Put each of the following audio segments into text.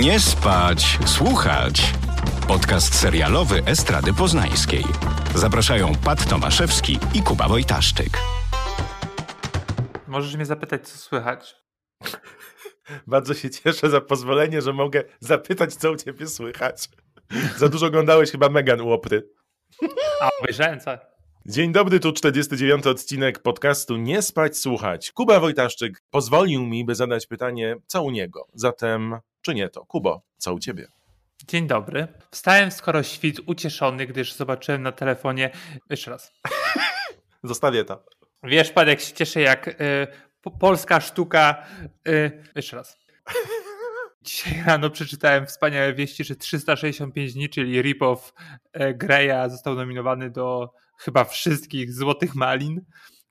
Nie spać, słuchać. Podcast serialowy Estrady Poznańskiej. Zapraszają Pat Tomaszewski i Kuba Wojtaszczyk. Możesz mnie zapytać, co słychać. Bardzo się cieszę za pozwolenie, że mogę zapytać, co u ciebie słychać. Za dużo oglądałeś chyba Megan Łopry. A, obejrzałem co? Dzień dobry, tu 49 odcinek podcastu Nie spać, słuchać. Kuba Wojtaszczyk pozwolił mi, by zadać pytanie, co u niego. Zatem, czy nie to? Kubo, co u ciebie? Dzień dobry. Wstałem skoro świt ucieszony, gdyż zobaczyłem na telefonie. Jeszcze raz. Zostawię to. Wiesz, pan, jak się cieszę, jak y, po, polska sztuka. Y, jeszcze raz. Dzisiaj rano przeczytałem wspaniałe wieści, że 365 dni, czyli rip-off y, Greya został nominowany do chyba wszystkich Złotych Malin,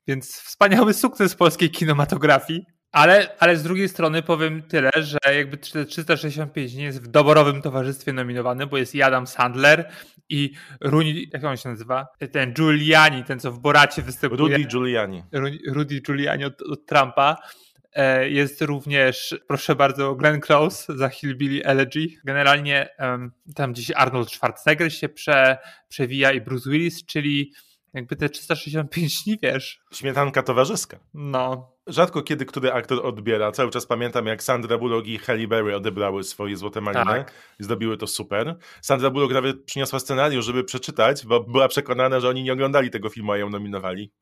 więc wspaniały sukces polskiej kinematografii. Ale, ale z drugiej strony powiem tyle, że jakby 365 dni jest w doborowym towarzystwie nominowany, bo jest Adam Sandler i Runi, jak on się nazywa? Ten Giuliani, ten co w Boracie występuje. Rudy Giuliani. Rudy Giuliani od, od Trumpa. E, jest również, proszę bardzo, Glenn Close za Hillbilly Elegy. Generalnie tam gdzieś Arnold Schwarzenegger się prze, przewija i Bruce Willis, czyli jakby te 365 dni, wiesz. Śmietanka towarzyska. No. Rzadko kiedy który aktor odbiera. Cały czas pamiętam, jak Sandra Bullock i Halle Berry odebrały swoje Złote Maliny Tak. i zdobiły to super. Sandra Bullock nawet przyniosła scenariusz, żeby przeczytać, bo była przekonana, że oni nie oglądali tego filmu, a ją nominowali.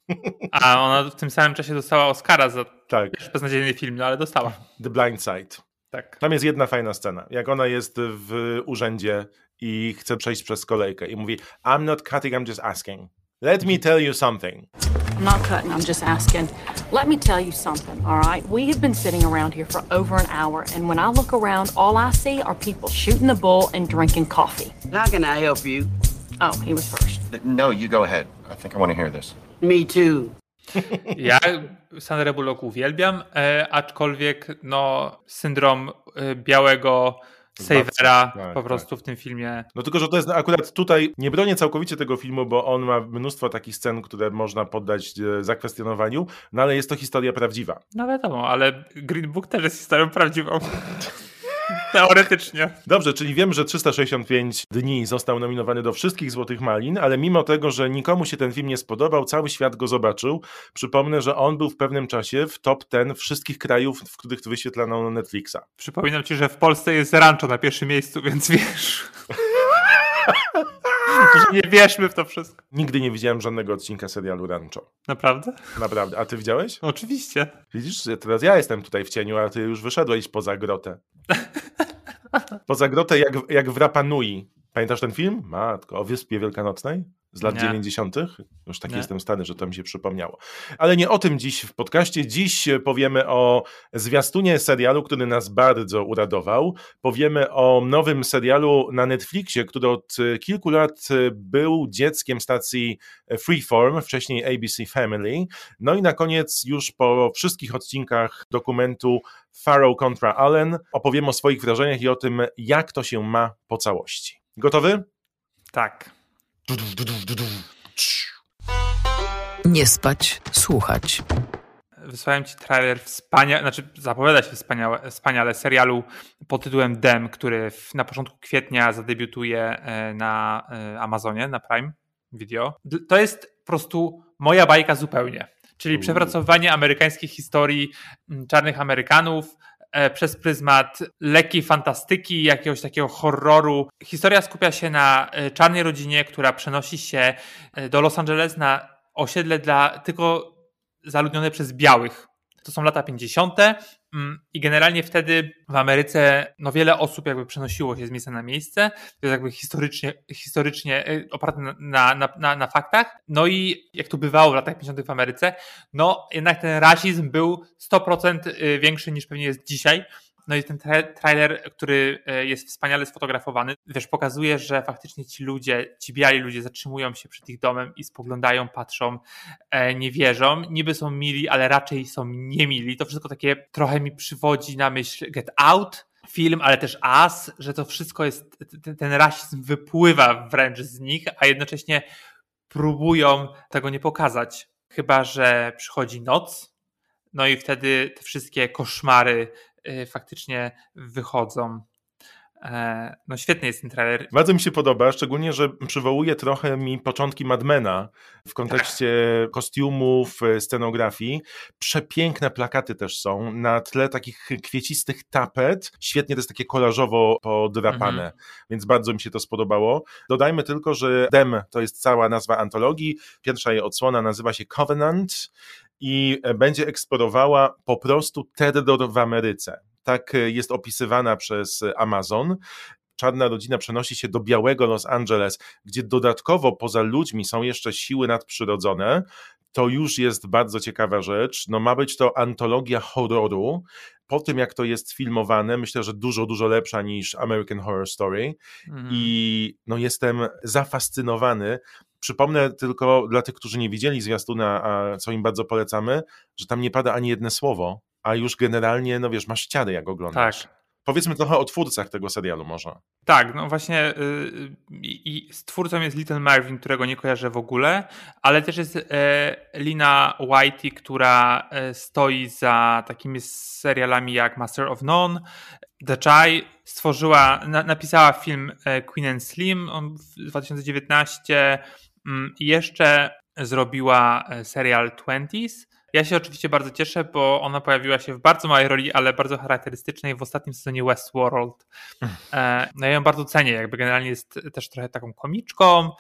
A ona w tym samym czasie dostała Oscara za Tak, też beznadziejny film, no ale dostała. The Blind Side. Tak. Tam jest jedna fajna scena, jak ona jest w urzędzie i chce przejść przez kolejkę i mówi I'm not cutting, I'm just asking. Let me tell you something. I'm not cutting, I'm just asking. Let me tell you something, all right? We have been sitting around here for over an hour, and when I look around, all I see are people shooting the bull and drinking coffee. How can I help you? Oh, he was first. No, you go ahead. I think I want to hear this. Me too. Ja Sandra Bullock uwielbiam, e, aczkolwiek no syndrom e, białego Savera Tak, po prostu w tym filmie. No tylko, że to jest akurat tutaj, nie bronię całkowicie tego filmu, bo on ma mnóstwo takich scen, które można poddać e, zakwestionowaniu, no ale jest to historia prawdziwa. No wiadomo, ale Green Book też jest historią prawdziwą. Teoretycznie. Dobrze, czyli wiem, że 365 dni został nominowany do wszystkich Złotych Malin, ale mimo tego, że nikomu się ten film nie spodobał, cały świat go zobaczył. Przypomnę, że on był w pewnym czasie w top 10 wszystkich krajów, w których wyświetlano Netflixa. Przypominam ci, że w Polsce jest rancho na pierwszym miejscu, więc wiesz. Że nie wierzmy w to wszystko. Nigdy nie widziałem żadnego odcinka serialu Rancho. Naprawdę? Naprawdę. A ty widziałeś? Oczywiście. Widzisz, teraz ja jestem tutaj w cieniu, a ty już wyszedłeś poza grotę. Poza grotę jak, jak w Rapanui. Pamiętasz ten film? Matko, o Wyspie Wielkanocnej? Z lat Nie. 90. Już tak Nie. jestem stary, że to mi się przypomniało. Ale nie o tym dziś w podcaście. Dziś powiemy o zwiastunie serialu, który nas bardzo uradował. Powiemy o nowym serialu na Netflixie, który od kilku lat był dzieckiem stacji Freeform, wcześniej ABC Family. No i na koniec, już po wszystkich odcinkach dokumentu Farrow kontra Allen, opowiem o swoich wrażeniach i o tym, jak to się ma po całości. Gotowy? Tak. Nie spać, słuchać. Wysłałem ci trailer wspaniale, znaczy zapowiada się wspaniale, wspaniale serialu pod tytułem Dem, który w, na początku kwietnia zadebiutuje e, na e, Amazonie, na Prime Video. To jest po prostu moja bajka zupełnie. Czyli przepracowanie amerykańskiej historii czarnych Amerykanów przez pryzmat lekkiej fantastyki, jakiegoś takiego horroru. Historia skupia się na e, czarnej rodzinie, która przenosi się e, do Los Angeles na osiedle dla tylko zaludnione przez białych. To są lata 50. mm, i generalnie wtedy w Ameryce no wiele osób jakby przenosiło się z miejsca na miejsce. To jest jakby historycznie, historycznie y, oparte na, na, na, na, faktach. No i jak to bywało w latach 50. w Ameryce, no jednak ten rasizm był 100% y, większy niż pewnie jest dzisiaj. No i ten tra- trailer, który e, jest wspaniale sfotografowany, wiesz, pokazuje, że faktycznie ci ludzie, ci biali ludzie zatrzymują się przed ich domem i spoglądają, patrzą, e, nie wierzą. Niby są mili, ale raczej są niemili. To wszystko takie trochę mi przywodzi na myśl Get Out, film, ale też As, że to wszystko jest, ten, ten rasizm wypływa wręcz z nich, a jednocześnie próbują tego nie pokazać. Chyba, że przychodzi noc, no i wtedy te wszystkie koszmary faktycznie wychodzą. E, no świetny jest ten trailer. Bardzo mi się podoba, szczególnie, że przywołuje trochę mi początki Madmena w kontekście kostiumów, e, scenografii. Przepiękne plakaty też są na tle takich kwiecistych tapet. Świetnie to jest takie kolażowo podrapane, mhm. więc bardzo mi się to spodobało. Dodajmy tylko, że Dem to jest cała nazwa antologii. Pierwsza jej odsłona nazywa się Covenant i będzie eksplorowała po prostu terror w Ameryce tak e, jest opisywana przez Amazon. Czarna rodzina przenosi się do białego Los Angeles, gdzie dodatkowo poza ludźmi są jeszcze siły nadprzyrodzone. To już jest bardzo ciekawa rzecz. No, ma być to antologia horroru. Po tym, jak to jest filmowane, myślę, że dużo, dużo lepsza niż American Horror Story. Mhm. I no, jestem zafascynowany. Przypomnę tylko dla tych, którzy nie widzieli zwiastuna, a co im bardzo polecamy, że tam nie pada ani jedno słowo a już generalnie, no wiesz, masz ściany jak oglądasz. Tak. Powiedzmy trochę o twórcach tego serialu może. Tak, no właśnie yy, i twórcą jest Little Marvin, którego nie kojarzę w ogóle, ale też jest e, Lina Whitey, która e, stoi za takimi serialami jak Master of None. The Chai stworzyła, na, napisała film e, Queen and Slim w 2019 mm, i jeszcze zrobiła serial Twenties ja się oczywiście bardzo cieszę, bo ona pojawiła się w bardzo małej roli, ale bardzo charakterystycznej w ostatnim sezonie Westworld. E, no ja ją bardzo cenię, jakby generalnie jest też trochę taką komiczką.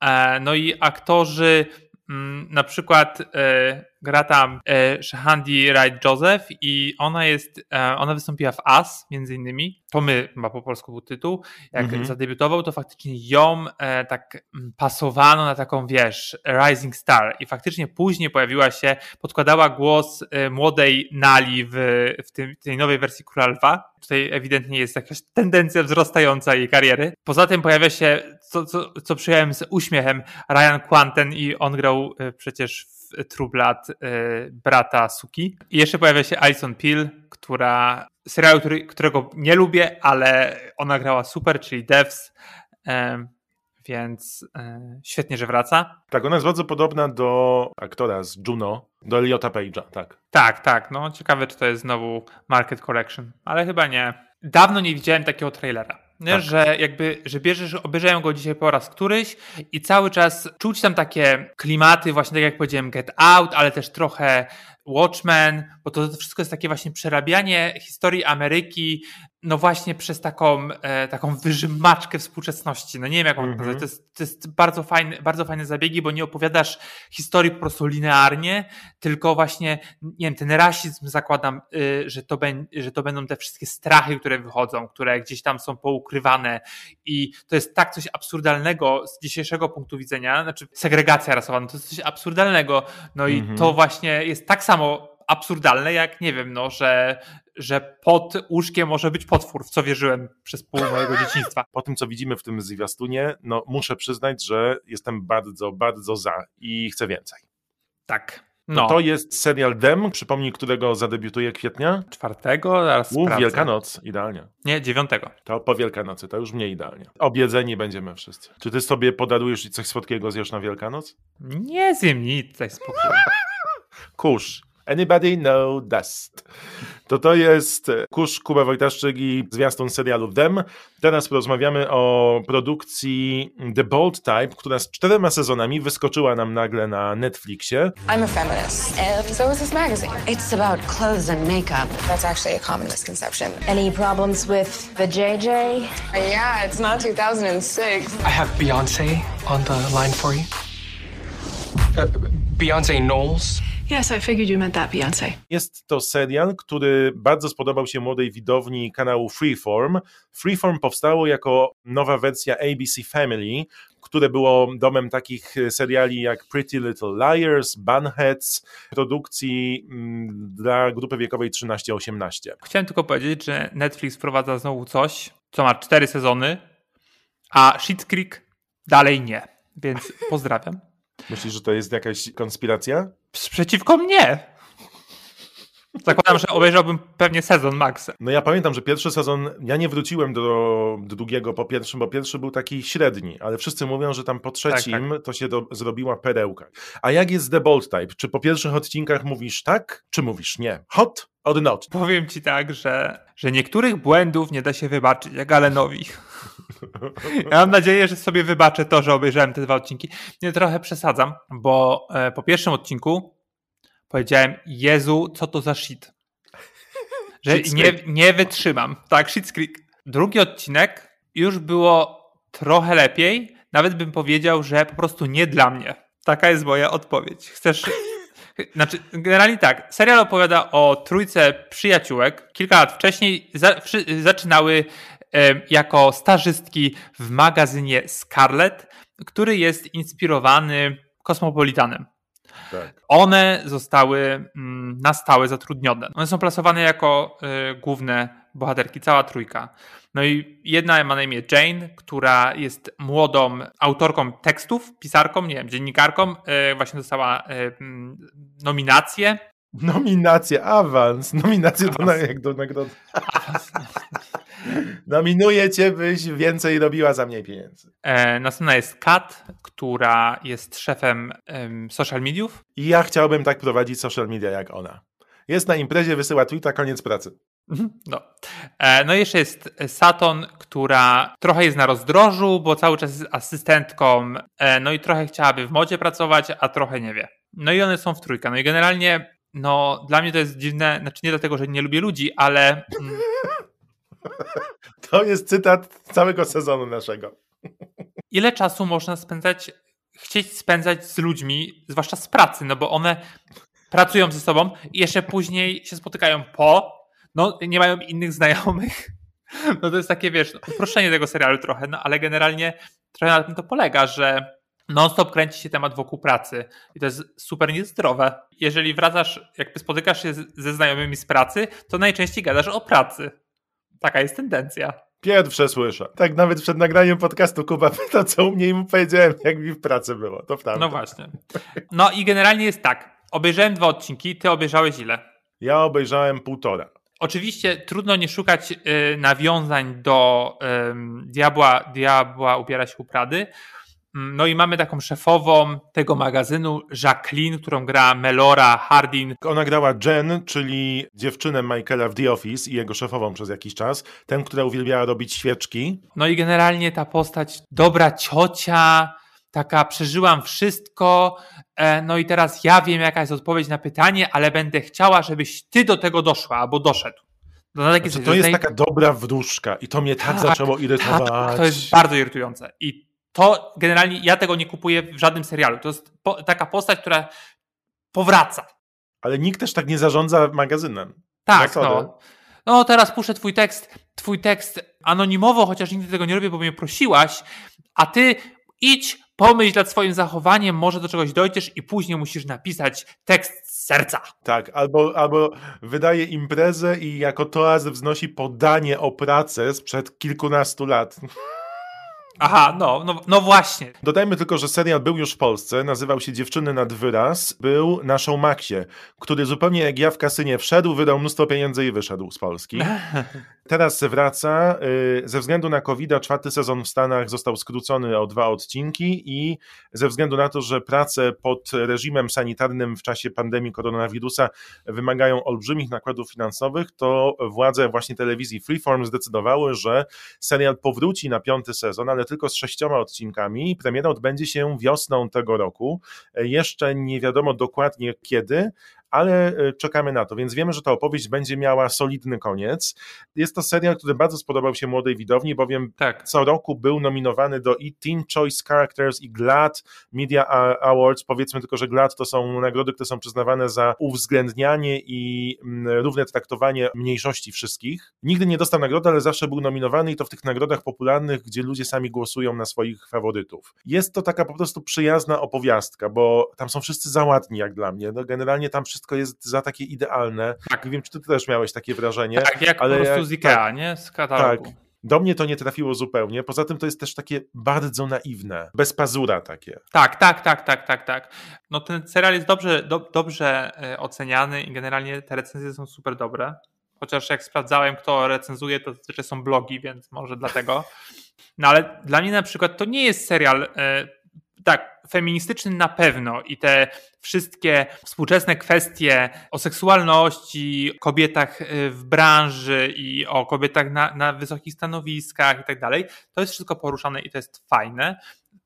E, no i aktorzy mm, na przykład e, gra tam e, Shahandi Wright Joseph i ona jest, e, ona wystąpiła w As między innymi, to my chyba po polsku był tytuł, jak -hmm. zadebiutował to faktycznie ją e, tak mm, pasowano na taką wiesz, Rising Star i faktycznie później pojawiła się, podkładała głos e, młodej Nali w, w tym, tej nowej wersji Króla Lwa, tutaj ewidentnie jest jakaś tendencja wzrastająca jej kariery. Poza tym pojawia się, co, co, co przyjąłem z uśmiechem, Ryan Quanten i on grał e, przecież True Blood y, brata Suki. I jeszcze pojawia się Alison Peel, która serialu, który, którego nie lubię, ale ona grała super, czyli Devs. Więc e, świetnie, że wraca. Tak, ona jest bardzo podobna do aktora z Juno, do Eliota Page'a, tak. Tak, tak. No ciekawe, czy to jest znowu Market Collection, ale chyba nie. Dawno nie widziałem takiego trailera. Tak. Że jakby, że bierzesz, obejrzałem go dzisiaj po raz któryś i cały czas czuć tam takie klimaty, właśnie tak jak powiedziałem, Get Out, ale też trochę Watchmen, bo to wszystko jest takie właśnie przerabianie historii Ameryki, no właśnie przez taką, e, taką wyżymaczkę współczesności. No nie wiem, jak mam mm -hmm. powiedzieć. To jest, to jest bardzo, fajne, bardzo fajne zabiegi, bo nie opowiadasz historii po prostu linearnie, tylko właśnie, nie wiem, ten rasizm zakładam, y, że, to że to będą te wszystkie strachy, które wychodzą, które gdzieś tam są poukrywane i to jest tak coś absurdalnego z dzisiejszego punktu widzenia, znaczy segregacja rasowa, no to jest coś absurdalnego, no i mm -hmm. to właśnie jest tak samo absurdalne, jak nie wiem, no, że, że pod łóżkiem może być potwór, w co wierzyłem przez pół mojego dzieciństwa. Po tym, co widzimy w tym zwiastunie, no muszę przyznać, że jestem bardzo, bardzo za i chcę więcej. Tak. No. no. to jest serial Dem, przypomnij, którego zadebiutuje kwietnia? Czwartego, zaraz U, Wielkanoc, idealnie. Nie, dziewiątego. To po Wielkanocy, to już mnie idealnie. Obiedzeni będziemy wszyscy. Czy ty sobie podarujesz coś słodkiego zjesz na Wielkanoc? Nie zjem nic, daj spokój. Kurz. Anybody know dust? To to jest Kusz Kuba Wojtaszczyk i zwiastun serialu Them. Teraz porozmawiamy o produkcji The Bold Type, która z czterema sezonami wyskoczyła nam nagle na Netflixie. I'm a feminist, and so is this magazine. It's about clothes and makeup. That's actually a common misconception. Any problems with the JJ? Yeah, it's not 2006. I have Beyonce on the line for you. Uh, Beyonce Knowles. Yes, I figured you meant that, Beyoncé. Jest to serial, który bardzo spodobał się młodej widowni kanału Freeform. Freeform powstało jako nowa wersja ABC Family, które było domem takich seriali jak Pretty Little Liars, Bunheads, produkcji mm, dla grupy wiekowej 13-18. Chciałem tylko powiedzieć, że Netflix wprowadza znowu coś, co ma cztery sezony, a Shit Creek dalej nie. Więc pozdrawiam. Myślisz, że to jest jakaś konspiracja? Przeciwko mnie. Zakładam, że obejrzałbym pewnie sezon Max. No ja pamiętam, że pierwszy sezon, ja nie wróciłem do, do drugiego po pierwszym, bo pierwszy był taki średni, ale wszyscy mówią, że tam po trzecim tak, tak. to się do, zrobiła perełka. A jak jest The Bold Type? Czy po pierwszych odcinkach mówisz tak, czy mówisz nie? Hot or not? Powiem ci tak, że, że niektórych błędów nie da się wybaczyć, jak Alenowi. Ja mam nadzieję, że sobie wybaczę to, że obejrzałem te dwa odcinki. Nie, trochę przesadzam, bo e, po pierwszym odcinku powiedziałem, Jezu, co to za shit. Że nie, nie wytrzymam. Tak, shit Creek. Drugi odcinek już było trochę lepiej. Nawet bym powiedział, że po prostu nie dla mnie. Taka jest moja odpowiedź. Chcesz. Znaczy, generalnie tak. Serial opowiada o trójce przyjaciółek. Kilka lat wcześniej za, zaczynały jako stażystki w magazynie Scarlet, który jest inspirowany kosmopolitanem. Tak. One zostały mm, na stałe zatrudnione. One są plasowane jako y, główne bohaterki, cała trójka. No i jedna ma na imię Jane, która jest młodą autorką tekstów, pisarką, nie wiem, dziennikarką. Y, właśnie dostała y, nominację Nominację, awans. Nominację awans. do, jak do nagrody. Nominuję cię, byś więcej robiła za mniej pieniędzy. E, następna jest Kat, która jest szefem social mediów. I ja chciałbym tak prowadzić social media jak ona. Jest na imprezie, wysyła tweeta, koniec pracy. Mhm, no. E, no i jeszcze jest Saton, która trochę jest na rozdrożu, bo cały czas jest asystentką, e, no i trochę chciałaby w modzie pracować, a trochę nie wie. No i one są w trójkę. No i generalnie no, dla mnie to jest dziwne, znaczy nie dlatego, że nie lubię ludzi, ale. To jest cytat całego sezonu naszego. Ile czasu można spędzać, chcieć spędzać z ludźmi, zwłaszcza z pracy, no bo one pracują ze sobą i jeszcze później się spotykają po, no nie mają innych znajomych. No to jest takie, wiesz, uproszczenie tego serialu trochę, no ale generalnie trochę na tym to polega, że non-stop kręci się temat wokół pracy i to jest super niezdrowe. Jeżeli wracasz, jakby spotykasz się ze znajomymi z pracy, to najczęściej gadasz o pracy. Taka jest tendencja. Pierwsze słyszę. Tak nawet przed nagraniem podcastu Kuba to co u mnie mu powiedziałem, jak mi w pracy było. To prawda. No właśnie. No i generalnie jest tak. Obejrzałem dwa odcinki, ty obejrzałeś ile? Ja obejrzałem półtora. Oczywiście trudno nie szukać y, nawiązań do y, Diabła, Diabła ubiera się u Prady, no i mamy taką szefową tego magazynu, Jacqueline, którą gra Melora Hardin. Ona grała Jen, czyli dziewczynę Michaela w The Office i jego szefową przez jakiś czas. Tę, która uwielbiała robić świeczki. No i generalnie ta postać, dobra ciocia, taka przeżyłam wszystko, e, no i teraz ja wiem jaka jest odpowiedź na pytanie, ale będę chciała, żebyś ty do tego doszła albo doszedł. No, znaczy, to jest taka dobra wróżka i to mnie tak, tak zaczęło irytować. Tak, to jest bardzo irytujące. I to generalnie ja tego nie kupuję w żadnym serialu. To jest po, taka postać, która powraca. Ale nikt też tak nie zarządza magazynem. Tak, no. No teraz puszczę twój tekst, twój tekst anonimowo, chociaż nigdy tego nie robię, bo mnie prosiłaś, a ty idź, pomyśl nad swoim zachowaniem, może do czegoś dojdziesz i później musisz napisać tekst z serca. Tak, albo, albo wydaje imprezę i jako toast wznosi podanie o pracę sprzed kilkunastu lat. Aha, no, no, no właśnie. Dodajmy tylko, że serial był już w Polsce, nazywał się Dziewczyny nad wyraz, był na Showmaxie, który zupełnie jak ja w kasynie wszedł, wydał mnóstwo pieniędzy i wyszedł z Polski. Teraz wraca. Y, ze względu na covid czwarty sezon w Stanach został skrócony o dwa odcinki i ze względu na to, że prace pod reżimem sanitarnym w czasie pandemii koronawirusa wymagają olbrzymich nakładów finansowych, to władze właśnie telewizji Freeform zdecydowały, że serial powróci na piąty sezon, ale tylko z sześcioma odcinkami. Premiera odbędzie się wiosną tego roku. Jeszcze nie wiadomo dokładnie kiedy, ale e, czekamy na to, więc wiemy, że ta opowieść będzie miała solidny koniec. Jest to serial, który bardzo spodobał się młodej widowni, bowiem tak. co roku był nominowany do i Teen Choice Characters i GLAD Media Awards. Powiedzmy tylko, że GLAD to są nagrody, które są przyznawane za uwzględnianie i mm, równe traktowanie mniejszości wszystkich. Nigdy nie dostał nagrody, ale zawsze był nominowany i to w tych nagrodach popularnych, gdzie ludzie sami głosują na swoich faworytów. Jest to taka po prostu przyjazna opowiastka, bo tam są wszyscy załadni jak dla mnie. No, generalnie tam wszystko jest za takie idealne. Tak. Nie wiem, czy ty też miałeś takie wrażenie. Tak, jak ale po prostu z Ikea, tak, nie? Z katalogu. Tak. Do mnie to nie trafiło zupełnie. Poza tym to jest też takie bardzo naiwne, bez pazura takie. Tak, tak, tak, tak, tak, tak. No ten serial jest dobrze, do, dobrze e, oceniany i generalnie te recenzje są super dobre. Chociaż jak sprawdzałem, kto recenzuje, to zazwyczaj są blogi, więc może dlatego. No ale dla mnie na przykład to nie jest serial e, tak, feministyczny na pewno i te wszystkie współczesne kwestie o seksualności, kobietach e, w branży i o kobietach na, na wysokich stanowiskach i tak dalej, to jest wszystko poruszane i to jest fajne.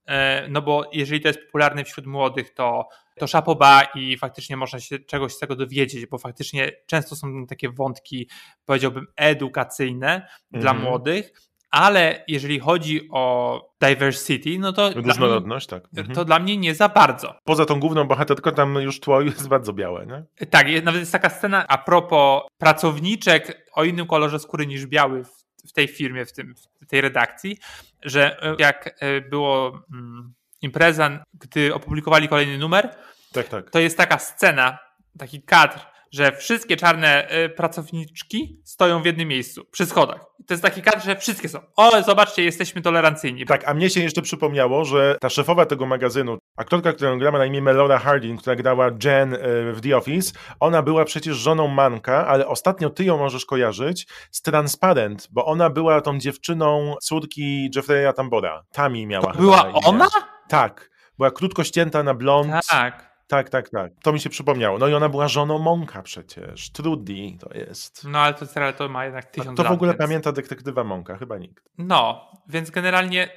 E, no bo jeżeli to jest popularne wśród młodych, to, to szapoba i faktycznie można się czegoś z tego dowiedzieć, bo faktycznie często są takie wątki, powiedziałbym, edukacyjne dla Mhm. młodych, ale jeżeli chodzi o diversity, no to, dla mnie, Różnorodność, tak. Mhm. to dla mnie nie za bardzo. Poza tą główną bohaterką tam już tło jest bardzo białe, nie? Tak, jest- nawet jest taka scena a propos pracowniczek o innym kolorze skóry niż biały w, w tej firmie, w, tym, w tej redakcji, że e, jak e, było mm, impreza, gdy opublikowali kolejny numer, Tak, tak. to jest taka scena, taki kadr, że wszystkie czarne e, pracowniczki stoją w jednym miejscu, przy schodach. To jest taki kadr, że wszystkie są. O, zobaczcie, jesteśmy tolerancyjni. Tak, a mnie się jeszcze przypomniało, że ta szefowa tego magazynu, aktorka, którą gra ma na imię Melora Harding, która grała Jen e, w The Office, ona była przecież żoną Manka, ale ostatnio ty ją możesz kojarzyć z Transparent, bo ona była tą dziewczyną córki Jeffrey'a Tambora. Tami miała To była ona? Tak. Była krótko ścięta na blond. Tak. Tak, tak, tak. To mi się przypomniało. No i ona była żoną Monka przecież. Trudy to jest. No ale to serial to ma jednak tysiąc To w lat, ogóle więc... pamięta detektywa Monka? Chyba nikt. No, więc generalnie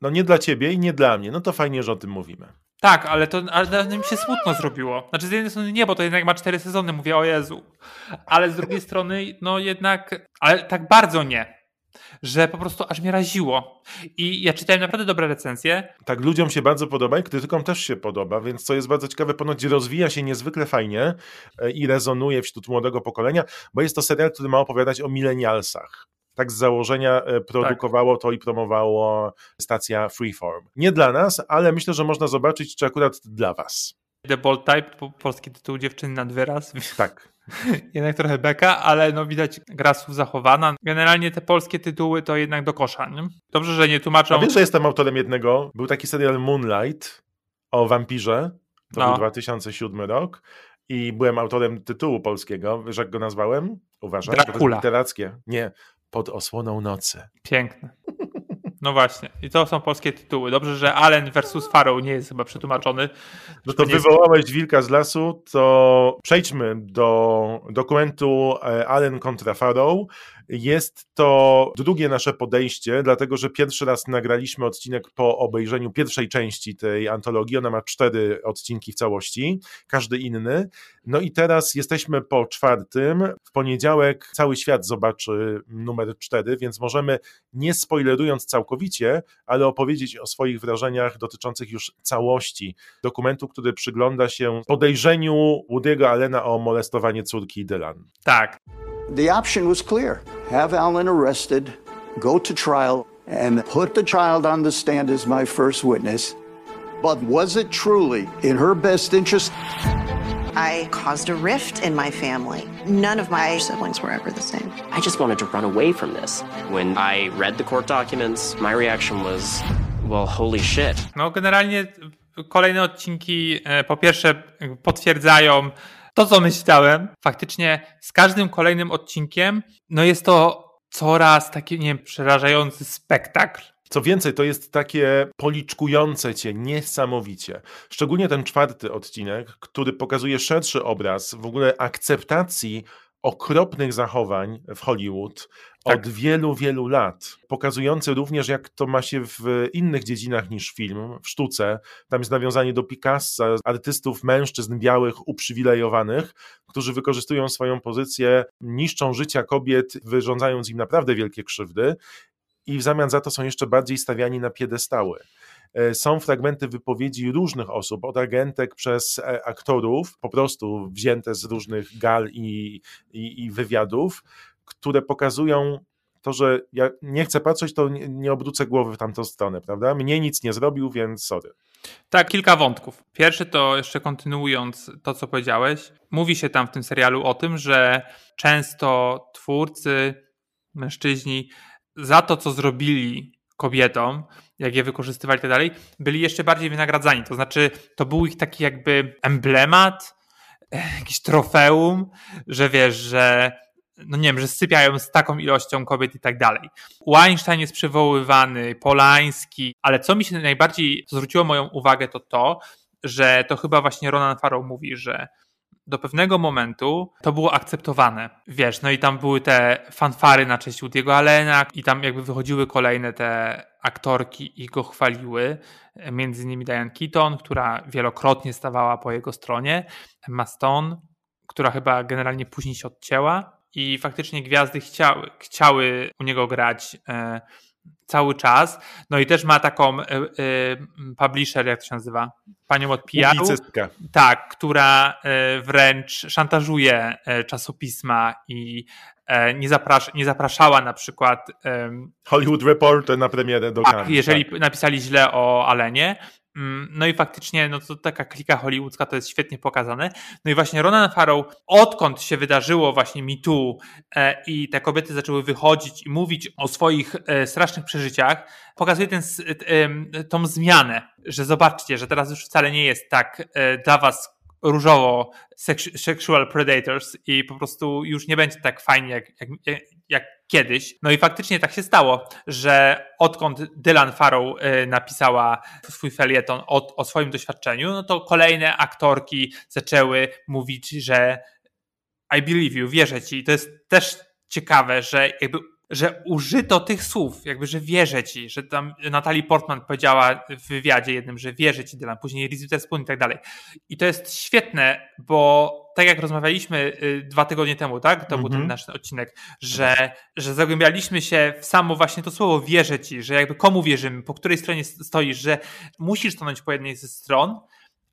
No nie dla ciebie i nie dla mnie. No to fajnie, że o tym mówimy. Tak, ale to ale mi się smutno zrobiło. Znaczy z jednej strony nie, bo to jednak ma cztery sezony, mówię o Jezu. Ale z drugiej strony, no jednak, ale tak bardzo nie. Że po prostu aż mnie raziło. I ja czytałem naprawdę dobre recenzje. Tak, ludziom się bardzo podoba i krytykom też się podoba, więc co jest bardzo ciekawe, ponoć rozwija się niezwykle fajnie e, i rezonuje wśród młodego pokolenia, bo jest to serial, który ma opowiadać o milenialsach. Tak z założenia e, produkowało to i promowało stacja Freeform. Nie dla nas, ale myślę, że można zobaczyć, czy akurat dla was. The Bold Type, po- polski tytuł Dziewczyny nad wyraz. Tak. jednak trochę beka, ale no widać gra słów zachowana. Generalnie te polskie tytuły to jednak do kosza. Nie? Dobrze, że nie tłumaczą. A wiesz, że jestem autorem jednego? Był taki serial Moonlight o wampirze. To No. był 2007 rok. I byłem autorem tytułu polskiego. Wiesz, jak go nazwałem? Jest Dracula. Literackie. Nie. Pod osłoną nocy. Piękne. No właśnie. I to są polskie tytuły. Dobrze, że Allen versus Farrow nie jest chyba przetłumaczony. No to nie jest- wywołałeś wilka z lasu, to przejdźmy do dokumentu e, Allen kontra Farrow. Jest to drugie nasze podejście, dlatego że pierwszy raz nagraliśmy odcinek po obejrzeniu pierwszej części tej antologii. Ona ma cztery odcinki w całości, każdy inny. No i teraz jesteśmy po czwartym. W poniedziałek cały świat zobaczy numer cztery, więc możemy, nie spoilerując całkowicie, ale opowiedzieć o swoich wrażeniach dotyczących już całości dokumentu, który przygląda się podejrzeniu Woody'ego Allena o molestowanie córki Dylan. Tak. The option was clear have Allen arrested, go to trial, and put the child on the stand as my first witness. But was it truly in her best interest? I caused a rift in my family. None of my siblings were ever the same. I just wanted to run away from this. When I read the court documents, my reaction was, well, holy shit. No generalnie kolejne odcinki po pierwsze potwierdzają to, co myślałem. Faktycznie z każdym kolejnym odcinkiem no jest to coraz taki, nie wiem, przerażający spektakl. Co więcej, to jest takie policzkujące cię niesamowicie. Szczególnie ten czwarty odcinek, który pokazuje szerszy obraz w ogóle akceptacji okropnych zachowań w Hollywood Tak. od wielu, wielu lat. Pokazujący również, jak to ma się w innych dziedzinach niż film, w sztuce. Tam jest nawiązanie do Picassa, artystów, mężczyzn białych, uprzywilejowanych, którzy wykorzystują swoją pozycję, niszczą życia kobiet, wyrządzając im naprawdę wielkie krzywdy i w zamian za to są jeszcze bardziej stawiani na piedestały. E, Są fragmenty wypowiedzi różnych osób, od agentek przez e, aktorów, po prostu wzięte z różnych gal i, i, i wywiadów, które pokazują to, że ja nie chcę patrzeć, to nie, obrócę głowy w tamtą stronę, prawda? Mnie nic nie zrobił, więc sorry. Tak, kilka wątków. Pierwszy to jeszcze kontynuując to, co powiedziałeś. Mówi się tam w tym serialu o tym, że często twórcy, mężczyźni za to, co zrobili kobietom, jak je wykorzystywali i tak dalej, byli jeszcze bardziej wynagradzani. To znaczy, to był ich taki jakby emblemat, jakiś trofeum, że wiesz, że no nie wiem, że sypiają z taką ilością kobiet i tak dalej. Weinstein jest przywoływany, Polański, ale co mi się najbardziej zwróciło moją uwagę to to, że to chyba właśnie Ronan Farrow mówi, że do pewnego momentu to było akceptowane. Wiesz, no i tam były te fanfary na cześć Woody'ego Allena i tam jakby wychodziły kolejne te aktorki i go chwaliły. Między innymi Diane Keaton, która wielokrotnie stawała po jego stronie. Emma Stone, która chyba generalnie później się odcięła i faktycznie gwiazdy chciały, chciały u niego grać e, cały czas. No i też ma taką y, y, publisher, jak to się nazywa? Panią od PR-u. Tak, która y, wręcz szantażuje czasopisma i nie, zaprasz nie zapraszała na przykład Hollywood Reporter na premierę do tak, jeżeli tak. napisali źle o Alenie, no i faktycznie, no to taka klika hollywoodzka to jest świetnie pokazane. No i właśnie Ronan Farrow, odkąd się wydarzyło właśnie Me Too e, i te kobiety zaczęły wychodzić i mówić o swoich e, strasznych przeżyciach, pokazuje ten, e, tą zmianę, że zobaczcie, że teraz już wcale nie jest tak e, dla was różowo sexual predators i po prostu już nie będzie tak fajnie jak, jak, jak kiedyś. No i faktycznie tak się stało, że odkąd Dylan Farrow y, napisała swój felieton o, o swoim doświadczeniu, no to kolejne aktorki zaczęły mówić, że I believe you, wierzę ci. I to jest też ciekawe, że jakby że użyto tych słów, jakby, że wierzę ci, że tam Natalie Portman powiedziała w wywiadzie jednym, że wierzę ci Dylan, później Reese Witherspoon i tak dalej. I to jest świetne, bo tak jak rozmawialiśmy y, dwa tygodnie temu, tak? To mm -hmm. był ten mhm. nasz odcinek, że, że zagłębialiśmy się w samo właśnie to słowo wierzę ci, że jakby komu wierzymy, po której stronie stoisz, że musisz stanąć po jednej ze stron,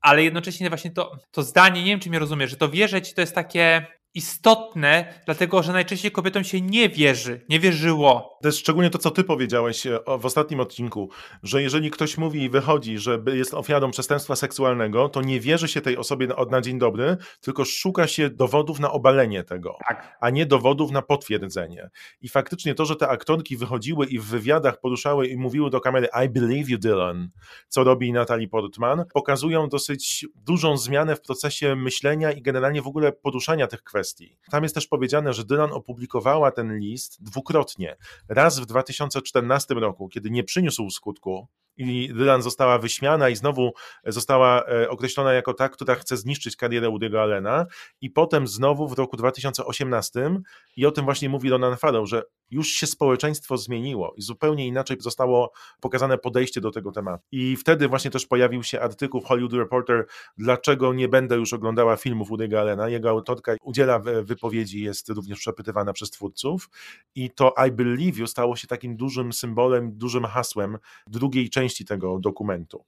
ale jednocześnie właśnie to, to zdanie, nie wiem czy mnie rozumiesz, że to wierzę ci to jest takie istotne, dlatego że najczęściej kobietom się nie wierzy, nie wierzyło. To jest szczególnie to, co ty powiedziałeś e, w ostatnim odcinku, że jeżeli ktoś mówi i wychodzi, że jest ofiarą przestępstwa seksualnego, to nie wierzy się tej osobie od na dzień dobry, tylko szuka się dowodów na obalenie tego, tak. a nie dowodów na potwierdzenie. I faktycznie to, że te aktorki wychodziły i w wywiadach poruszały i mówiły do kamery I believe you, Dylan, co robi Natalie Portman, pokazują dosyć dużą zmianę w procesie myślenia i generalnie w ogóle poruszania tych kwestii kwestii. Tam jest też powiedziane, że Dylan opublikowała ten list dwukrotnie. Raz w 2014 roku, kiedy nie przyniósł skutku, i Dylan została wyśmiana i znowu została e, określona jako ta, która chce zniszczyć karierę Woody'ego Allena i potem znowu w roku 2018 i o tym właśnie mówi Ronan Farrow, że już się społeczeństwo zmieniło i zupełnie inaczej zostało pokazane podejście do tego tematu. I wtedy właśnie też pojawił się artykuł w Hollywood Reporter, dlaczego nie będę już oglądała filmów Woody'ego Allena. Jego autorka udziela wypowiedzi, jest również przepytywana przez twórców i to I Believe You stało się takim dużym symbolem, dużym hasłem drugiej części tego dokumentu.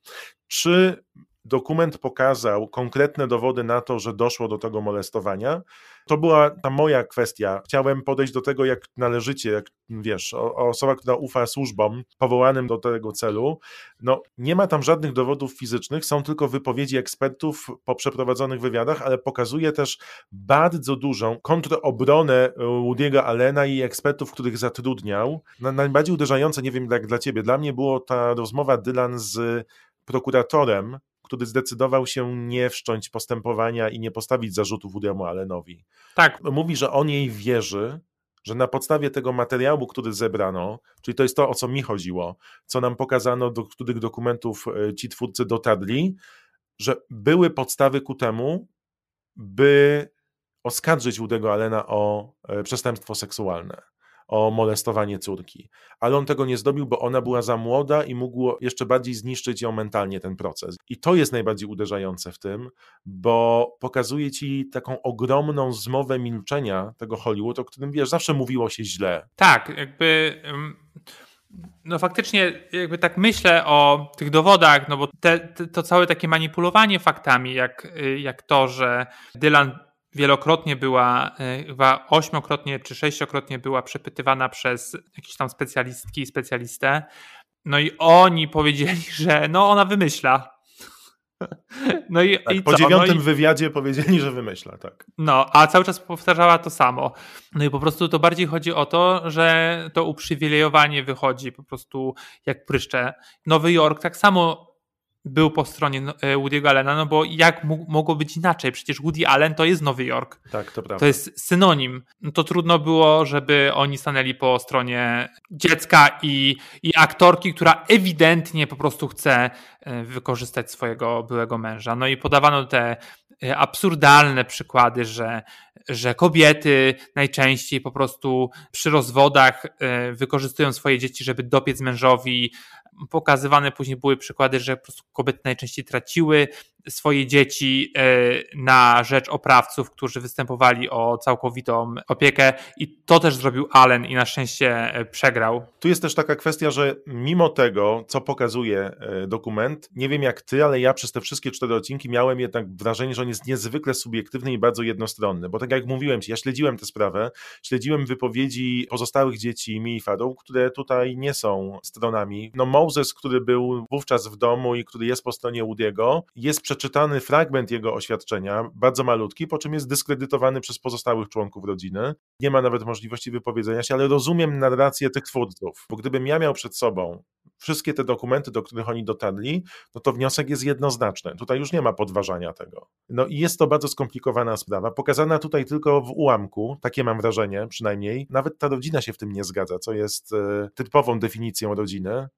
Czy dokument pokazał konkretne dowody na to, że doszło do tego molestowania. To była ta moja kwestia. Chciałem podejść do tego jak należycie, jak wiesz, osoba, która ufa służbom powołanym do tego celu. No, nie ma tam żadnych dowodów fizycznych, są tylko wypowiedzi ekspertów po przeprowadzonych wywiadach, ale pokazuje też bardzo dużą kontroobronę Woody'ego Allena i ekspertów, których zatrudniał. Najbardziej uderzające, nie wiem jak dla ciebie, dla mnie było ta rozmowa Dylan z prokuratorem, który zdecydował się nie wszcząć postępowania i nie postawić zarzutów Woody'emu Allenowi. Tak. Mówi, że on jej wierzy, że na podstawie tego materiału, który zebrano, czyli to jest to, o co mi chodziło, co nam pokazano, do których dokumentów e, ci twórcy dotarli, że były podstawy ku temu, by oskarżyć Woody'ego Allena o e, przestępstwo seksualne o molestowanie córki. Ale on tego nie zrobił, bo ona była za młoda i mógł jeszcze bardziej zniszczyć ją mentalnie ten proces. I to jest najbardziej uderzające w tym, bo pokazuje ci taką ogromną zmowę milczenia tego Hollywood, o którym wiesz, zawsze mówiło się źle. Tak, jakby. No faktycznie, jakby tak myślę o tych dowodach, no bo te, te, to całe takie manipulowanie faktami, jak, jak to, że Dylan wielokrotnie była, e, chyba ośmiokrotnie czy sześciokrotnie była przepytywana przez jakieś tam specjalistki i specjalistę. No i oni powiedzieli, że no ona wymyśla. No i, tak, i po co? dziewiątym no i, wywiadzie powiedzieli, że wymyśla, tak. No, a cały czas powtarzała to samo. No i po prostu to bardziej chodzi o to, że to uprzywilejowanie wychodzi po prostu jak pryszcze. Nowy Jork tak samo był po stronie no, e, Woody'ego Allena, no bo jak mogło być inaczej? Przecież Woody Allen to jest Nowy Jork. Tak, to prawda. To jest synonim. No to trudno było, żeby oni stanęli po stronie dziecka i, i aktorki, która ewidentnie po prostu chce e, wykorzystać swojego byłego męża. No i podawano te e, absurdalne przykłady, że, że kobiety najczęściej po prostu przy rozwodach wykorzystują swoje dzieci, żeby dopiec mężowi, pokazywane później były przykłady, że po prostu kobiety najczęściej traciły swoje dzieci e, na rzecz oprawców, którzy występowali o całkowitą opiekę i to też zrobił Allen i na szczęście e, przegrał. Tu jest też taka kwestia, że mimo tego, co pokazuje e, dokument, nie wiem jak ty, ale ja przez te wszystkie cztery odcinki miałem jednak wrażenie, że on jest niezwykle subiektywny i bardzo jednostronny, bo tak jak mówiłem ja śledziłem tę sprawę, śledziłem wypowiedzi pozostałych dzieci Mii Farrow, które tutaj nie są stronami. No Moses, który był wówczas w domu i który jest po stronie Woody'ego, jest przeczytany fragment jego oświadczenia, bardzo malutki, po czym jest dyskredytowany przez pozostałych członków rodziny. Nie ma nawet możliwości wypowiedzenia się, ale rozumiem narrację tych twórców, bo gdybym ja miał przed sobą wszystkie te dokumenty, do których oni dotarli, no to wniosek jest jednoznaczny. Tutaj już nie ma podważania tego. No i jest to bardzo skomplikowana sprawa, pokazana tutaj tylko w ułamku, takie mam wrażenie przynajmniej. Nawet ta rodzina się w tym nie zgadza, co jest e, typową definicją rodziny.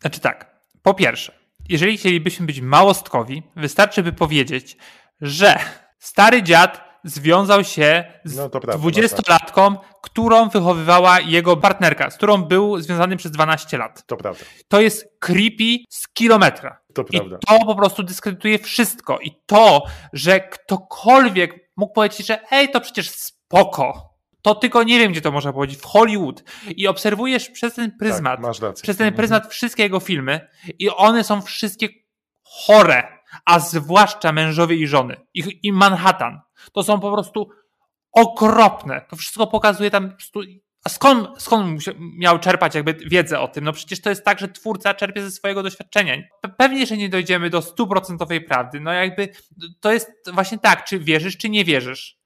Znaczy tak, po pierwsze, jeżeli chcielibyśmy być małostkowi, wystarczy by powiedzieć, że stary dziad związał się z no dwudziestolatką, no którą wychowywała jego partnerka, z którą był związany przez 12 lat. To prawda. To jest creepy z kilometra. To prawda. I to po prostu dyskredytuje wszystko. I to, że ktokolwiek mógł powiedzieć, że ej, to przecież spoko. To tylko nie wiem, gdzie to można powiedzieć, w Hollywood. I obserwujesz przez ten pryzmat, tak, przez ten pryzmat mhm. wszystkie jego filmy i one są wszystkie chore, a zwłaszcza mężowie i żony. I, i Manhattan. To są po prostu okropne. To wszystko pokazuje tam a skąd, skąd miał czerpać jakby wiedzę o tym? No przecież to jest tak, że twórca czerpie ze swojego doświadczenia. Pewnie, że nie dojdziemy do stuprocentowej prawdy. No jakby to jest właśnie tak, czy wierzysz, czy nie wierzysz.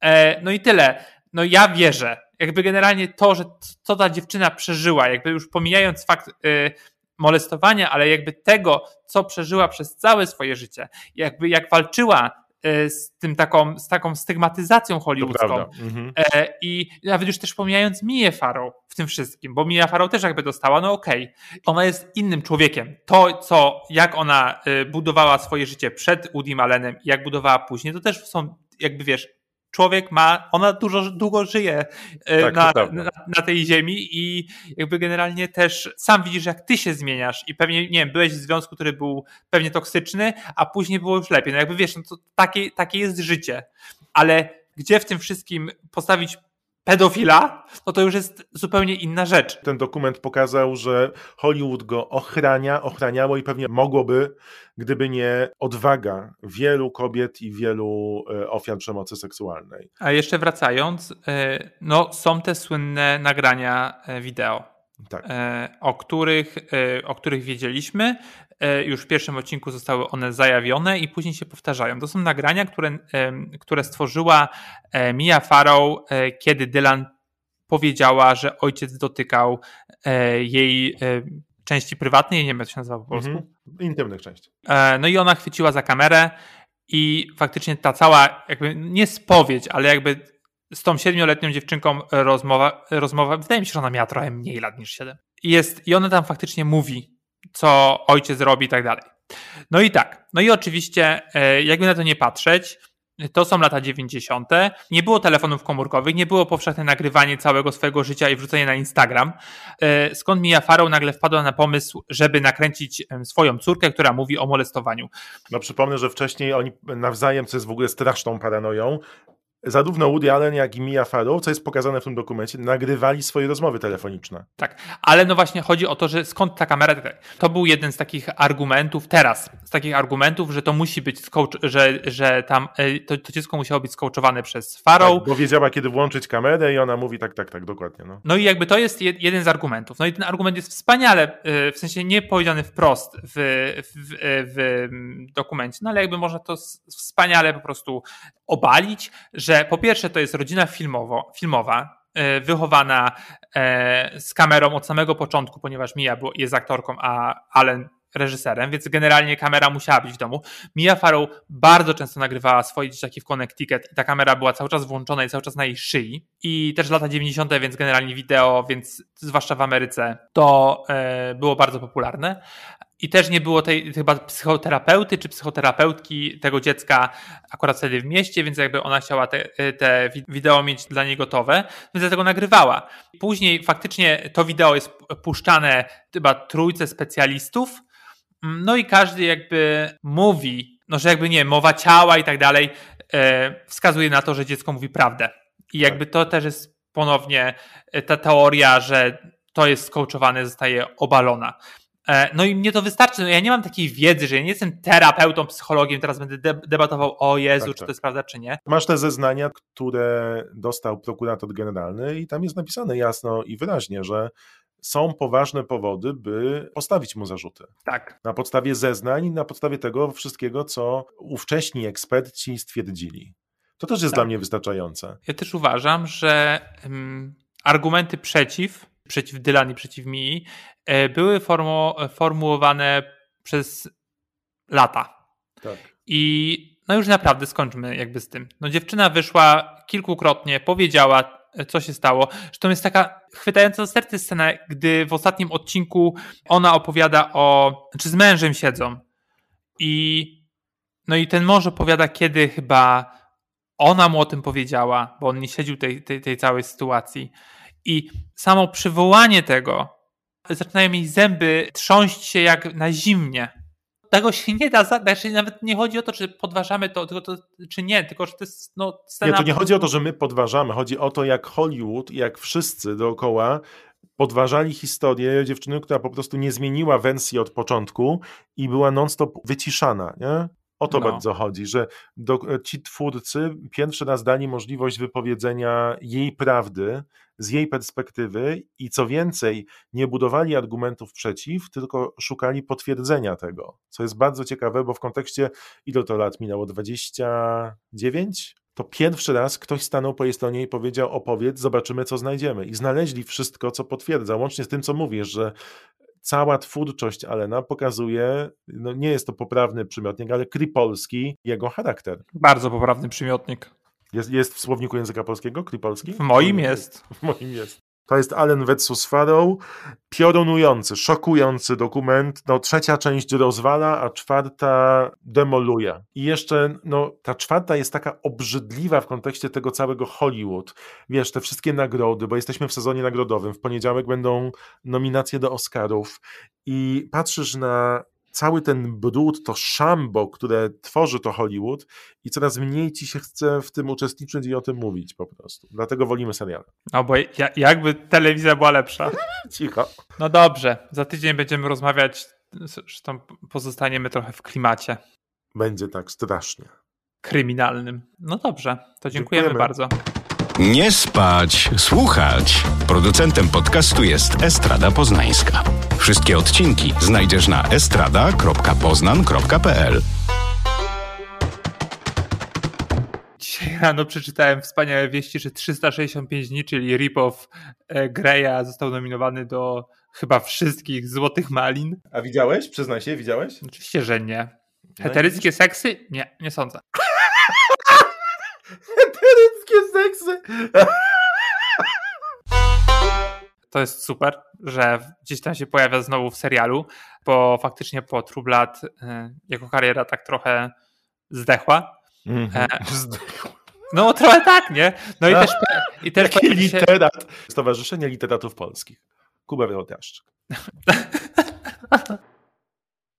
E, no i tyle no ja wierzę. Jakby generalnie to, że co ta dziewczyna przeżyła, jakby już pomijając fakt y, molestowania, ale jakby tego, co przeżyła przez całe swoje życie, jakby jak walczyła y, z tym taką, z taką stygmatyzacją hollywoodzką mhm. e, i nawet już też pomijając Mię Farrow w tym wszystkim, bo Mia Farrow też jakby dostała, no okej, okay. ona jest innym człowiekiem. To, co, jak ona y, budowała swoje życie przed Woody Allenem jak budowała później, to też są jakby wiesz, człowiek ma, ona dużo, długo żyje e, tak, na, na, na, tej ziemi i jakby generalnie też sam widzisz, jak ty się zmieniasz i pewnie, nie wiem, byłeś w związku, który był pewnie toksyczny, a później było już lepiej. No jakby wiesz, no to takie, takie jest życie. Ale gdzie w tym wszystkim postawić pedofila, no to już jest zupełnie inna rzecz. Ten dokument pokazał, że Hollywood go ochrania, ochraniało i pewnie mogłoby, gdyby nie odwaga wielu kobiet i wielu e, ofiar przemocy seksualnej. A jeszcze wracając, e, no są te słynne nagrania e, wideo. Tak. O, których, o których wiedzieliśmy. Już w pierwszym odcinku zostały one zajawione i później się powtarzają. To są nagrania, które, które stworzyła Mia Farrow, kiedy Dylan powiedziała, że ojciec dotykał jej części prywatnej, nie wiem jak to się nazywa po polsku. Mhm. Intymnych części. No i ona chwyciła za kamerę i faktycznie ta cała, jakby nie spowiedź, ale jakby z tą siedmioletnią dziewczynką rozmowa, rozmowa, wydaje mi się, że ona miała trochę mniej lat niż siedem. Jest, I ona tam faktycznie mówi, co ojciec robi i tak dalej. No i tak, no i oczywiście, e, jakby na to nie patrzeć, to są lata 90. Nie było telefonów komórkowych, nie było powszechne nagrywanie całego swojego życia i wrzucenie na Instagram. E, skąd Mia Farrow nagle wpadła na pomysł, żeby nakręcić swoją córkę, która mówi o molestowaniu. No przypomnę, że wcześniej oni nawzajem, co jest w ogóle straszną paranoją, zarówno Woody Allen, jak i Mia Farrow, co jest pokazane w tym dokumencie, nagrywali swoje rozmowy telefoniczne. Tak, ale no właśnie chodzi o to, że skąd ta kamera, to był jeden z takich argumentów, teraz, z takich argumentów, że to musi być, że, że tam e, to, to dziecko musiało być skołczowane przez Farrow. Tak, bo wiedziała, kiedy włączyć kamerę i ona mówi tak, tak, tak, dokładnie. No, no i jakby to jest jeden z argumentów. No i ten argument jest wspaniale, e, w sensie nie powiedziany wprost w, w, w dokumencie, no ale jakby można to wspaniale po prostu obalić, że po pierwsze to jest rodzina filmowo, filmowa, e, wychowana e, z kamerą od samego początku, ponieważ Mia jest aktorką, a Allen reżyserem, więc generalnie kamera musiała być w domu. Mia Farrow bardzo często nagrywała swoje dzieciaki w Connecticut i ta kamera była cały czas włączona i cały czas na jej szyi. I też lata 90., więc generalnie wideo, więc zwłaszcza w Ameryce, to e, było bardzo popularne. I też nie było tej chyba psychoterapeuty czy psychoterapeutki tego dziecka akurat wtedy w mieście, więc jakby ona chciała te, te wideo mieć dla niej gotowe, więc dlatego nagrywała. Później faktycznie to wideo jest puszczane chyba trójce specjalistów, no i każdy jakby mówi, no że jakby nie, mowa ciała i tak dalej, e, wskazuje na to, że dziecko mówi prawdę. I jakby to też jest ponownie e, ta teoria, że to jest skołczowane, zostaje obalona. E, no i mnie to wystarczy. No ja nie mam takiej wiedzy, że ja nie jestem terapeutą, psychologiem, teraz będę debatował o Jezu, tak, czy tak. to jest prawda, czy nie. Masz te zeznania, które dostał prokurator generalny i tam jest napisane jasno i wyraźnie, że są poważne powody, by postawić mu zarzuty. Tak. Na podstawie zeznań, na podstawie tego wszystkiego, co ówcześni eksperci stwierdzili. To też jest tak. dla mnie wystarczające. Ja też uważam, że um, argumenty przeciw, przeciw Dylan i przeciw mi, e, były formu, formułowane przez lata. Tak. I no już naprawdę skończmy jakby z tym. No dziewczyna wyszła kilkukrotnie, powiedziała co się stało. To jest taka chwytająca za serce scena, gdy w ostatnim odcinku ona opowiada o, czy z mężem siedzą i no i ten mąż opowiada, kiedy chyba ona mu o tym powiedziała, bo on nie śledził tej, tej, tej całej sytuacji. I samo przywołanie tego, zaczynają jej zęby trząść się jak na zimnie tego się nie da znaczy nawet nie chodzi o to, czy podważamy to, tylko to, czy nie, tylko że to jest no, scena... Nie, to nie chodzi o to, że my podważamy, chodzi o to, jak Hollywood, jak wszyscy dookoła podważali historię dziewczyny, która po prostu nie zmieniła wersji od początku i była non-stop wyciszana, nie? O to no. bardzo chodzi, że do, ci twórcy pierwszy raz dali możliwość wypowiedzenia jej prawdy z jej perspektywy i co więcej, nie budowali argumentów przeciw, tylko szukali potwierdzenia tego, co jest bardzo ciekawe, bo w kontekście ile to lat minęło? 29? To pierwszy raz ktoś stanął po jej stronie i powiedział: Opowiedz, zobaczymy, co znajdziemy. I znaleźli wszystko, co potwierdza, łącznie z tym, co mówisz, że cała twórczość Alena pokazuje, no nie jest to poprawny przymiotnik, ale kripolski jego charakter. Bardzo poprawny przymiotnik. Jest, jest w słowniku języka polskiego kripolski? W moim jest. W moim jest. To jest Allen versus Farrow. Piorunujący, szokujący dokument. No, trzecia część rozwala, a czwarta demoluje. I jeszcze no, ta czwarta jest taka obrzydliwa w kontekście tego całego Hollywood. Wiesz, te wszystkie nagrody, bo jesteśmy w sezonie nagrodowym. W poniedziałek będą nominacje do Oscarów. I patrzysz na cały ten brud, to szambo, które tworzy to Hollywood i coraz mniej ci się chce w tym uczestniczyć i o tym mówić po prostu. Dlatego wolimy seriale. No bo ja, jakby telewizja była lepsza. Cicho. No dobrze, za tydzień będziemy rozmawiać, zresztą pozostaniemy trochę w klimacie. Będzie tak strasznie. Kryminalnym. No dobrze, to dziękujemy, dziękujemy. bardzo. Nie spać, słuchać. Producentem podcastu jest Estrada Poznańska. Wszystkie odcinki znajdziesz na estrada.poznan.pl. Dzisiaj rano przeczytałem wspaniałe wieści, że 365 dni, czyli rip-off e, Greya został nominowany do chyba wszystkich Złotych Malin. A widziałeś? Przyznaj się, widziałeś? Oczywiście, że nie. No Heteryckie seksy? Nie, nie sądzę. Heteryckie seksy! To jest super, że gdzieś tam się pojawia znowu w serialu, bo faktycznie po True Blood y, jego kariera tak trochę zdechła. Mm -hmm. Zdechła. No trochę tak, nie? No i też... I też Jaki literat? Stowarzyszenie Literatów Polskich. Kuba Wielotraszczyk.